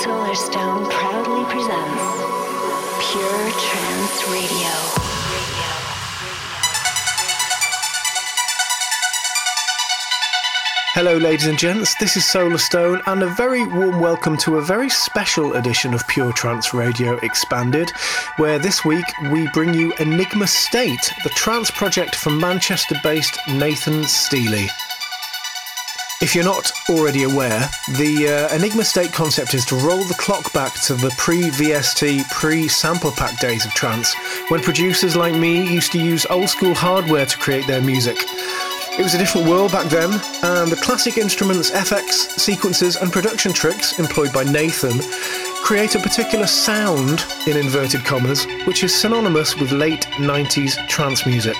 Solarstone proudly presents Pure Trance Radio. Hello, ladies and gents. This is Solarstone, and a very warm welcome to a very special edition of Pure Trance Radio Expanded, where this week we bring you Enigma State, the trance project from Manchester based Nathan Steely. If you're not already aware, the uh, Enigma State concept is to roll the clock back to the pre VST, pre sample pack days of trance, when producers like me used to use old school hardware to create their music. It was a different world back then, and the classic instruments, FX, sequences, and production tricks employed by Nathan create a particular sound, in inverted commas, which is synonymous with late 90s trance music.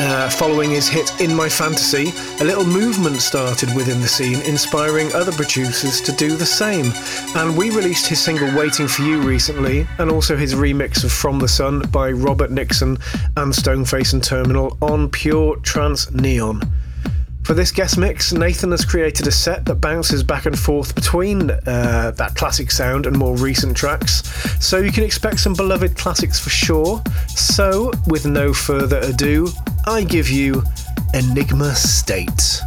Uh, following his hit In My Fantasy, a little movement started within the scene, inspiring other producers to do the same. And we released his single Waiting for You recently, and also his remix of From the Sun by Robert Nickson and Stoneface and Terminal on Pure Trance Neon. For this guest mix, Nathan has created a set that bounces back and forth between uh, that classic sound and more recent tracks, so you can expect some beloved classics for sure. So, with no further ado, I give you Enigma State.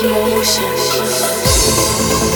有莘莘。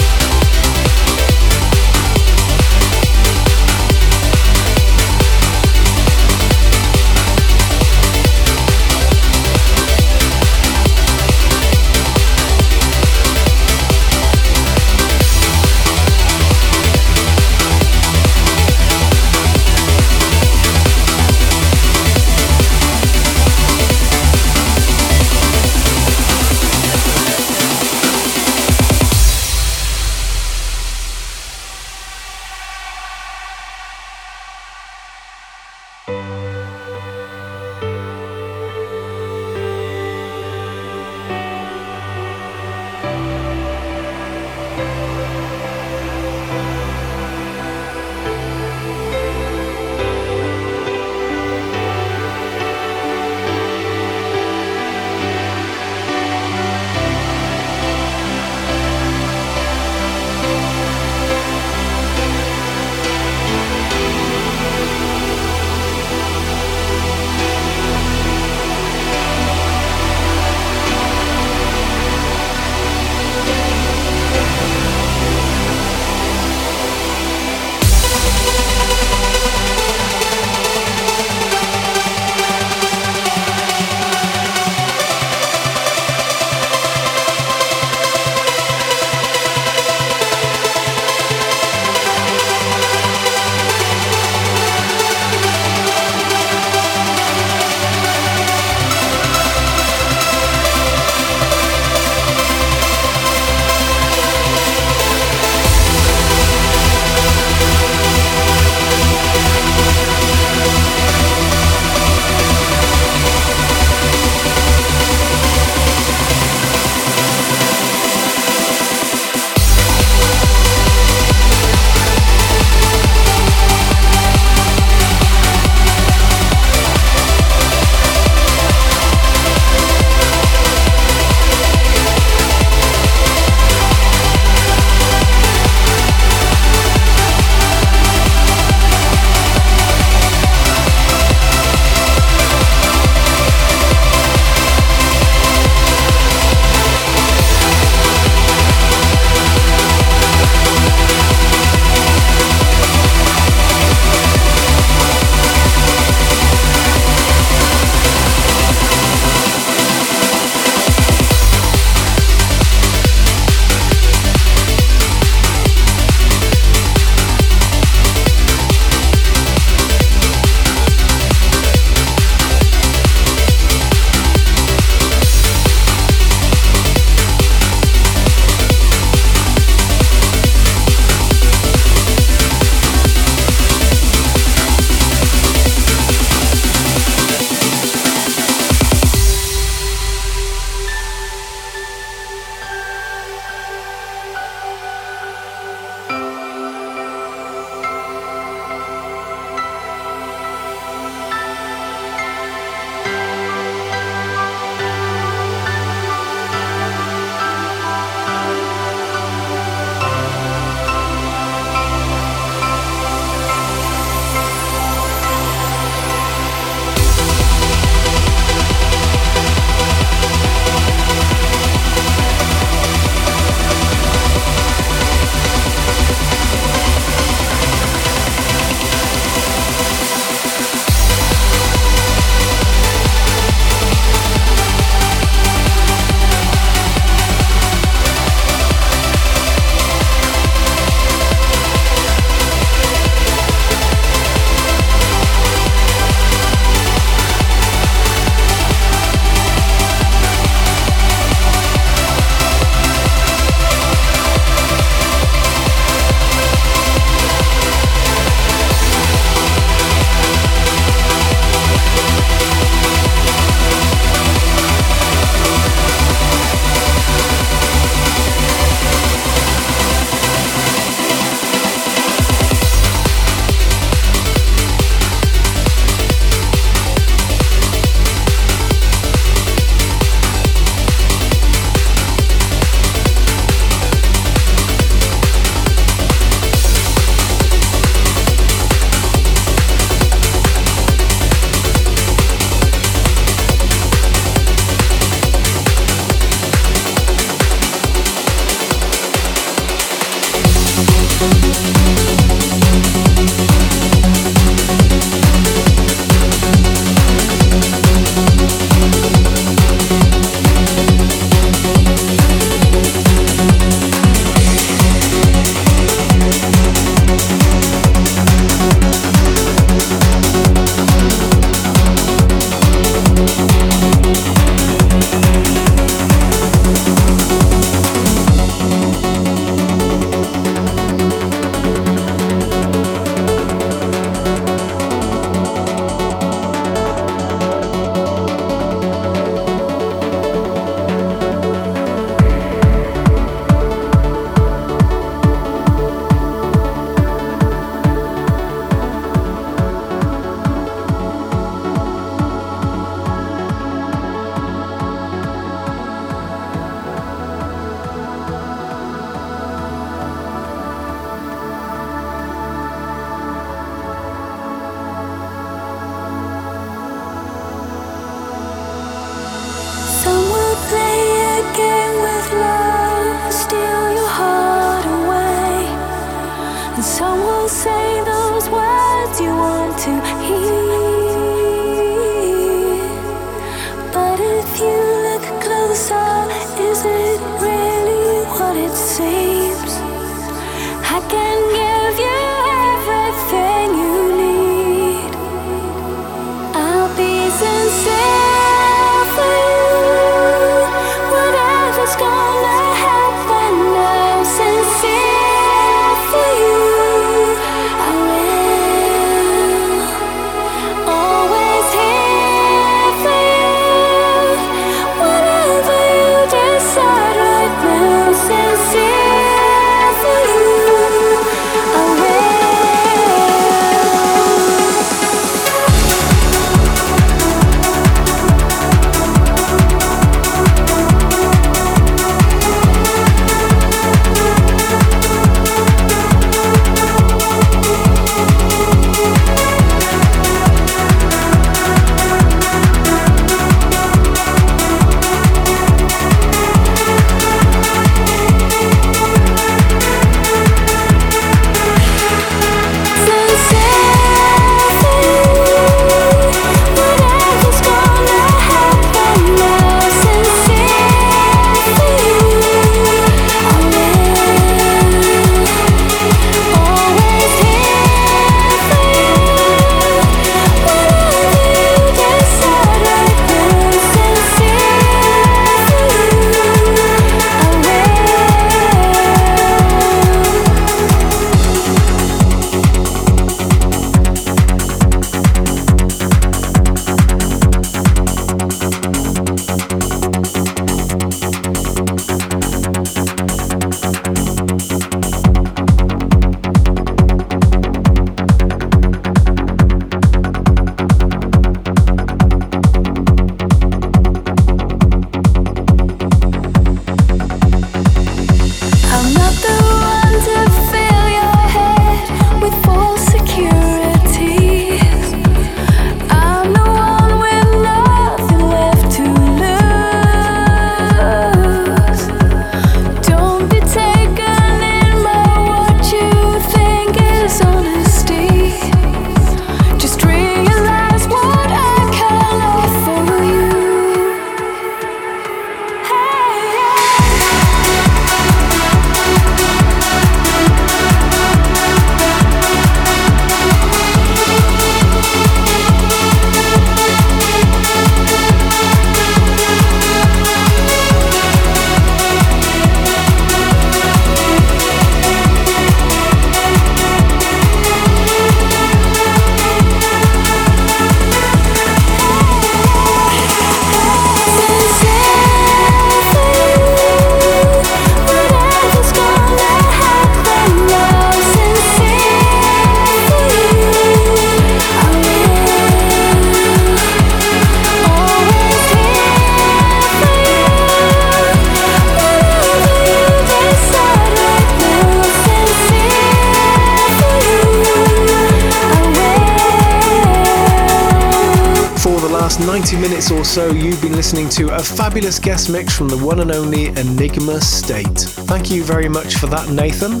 Mix from the one and only Enigma State. Thank you very much for that, Nathan.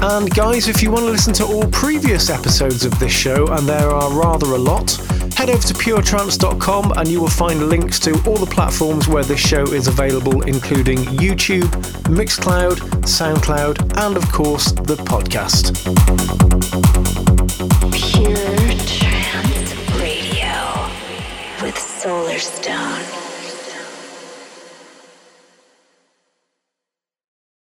And guys, if you want to listen to all previous episodes of this show, and there are rather a lot, head over to puretrance.com and you will find links to all the platforms where this show is available, including YouTube, Mixcloud, SoundCloud, and of course the podcast. Pure Trance Radio with Solarstone.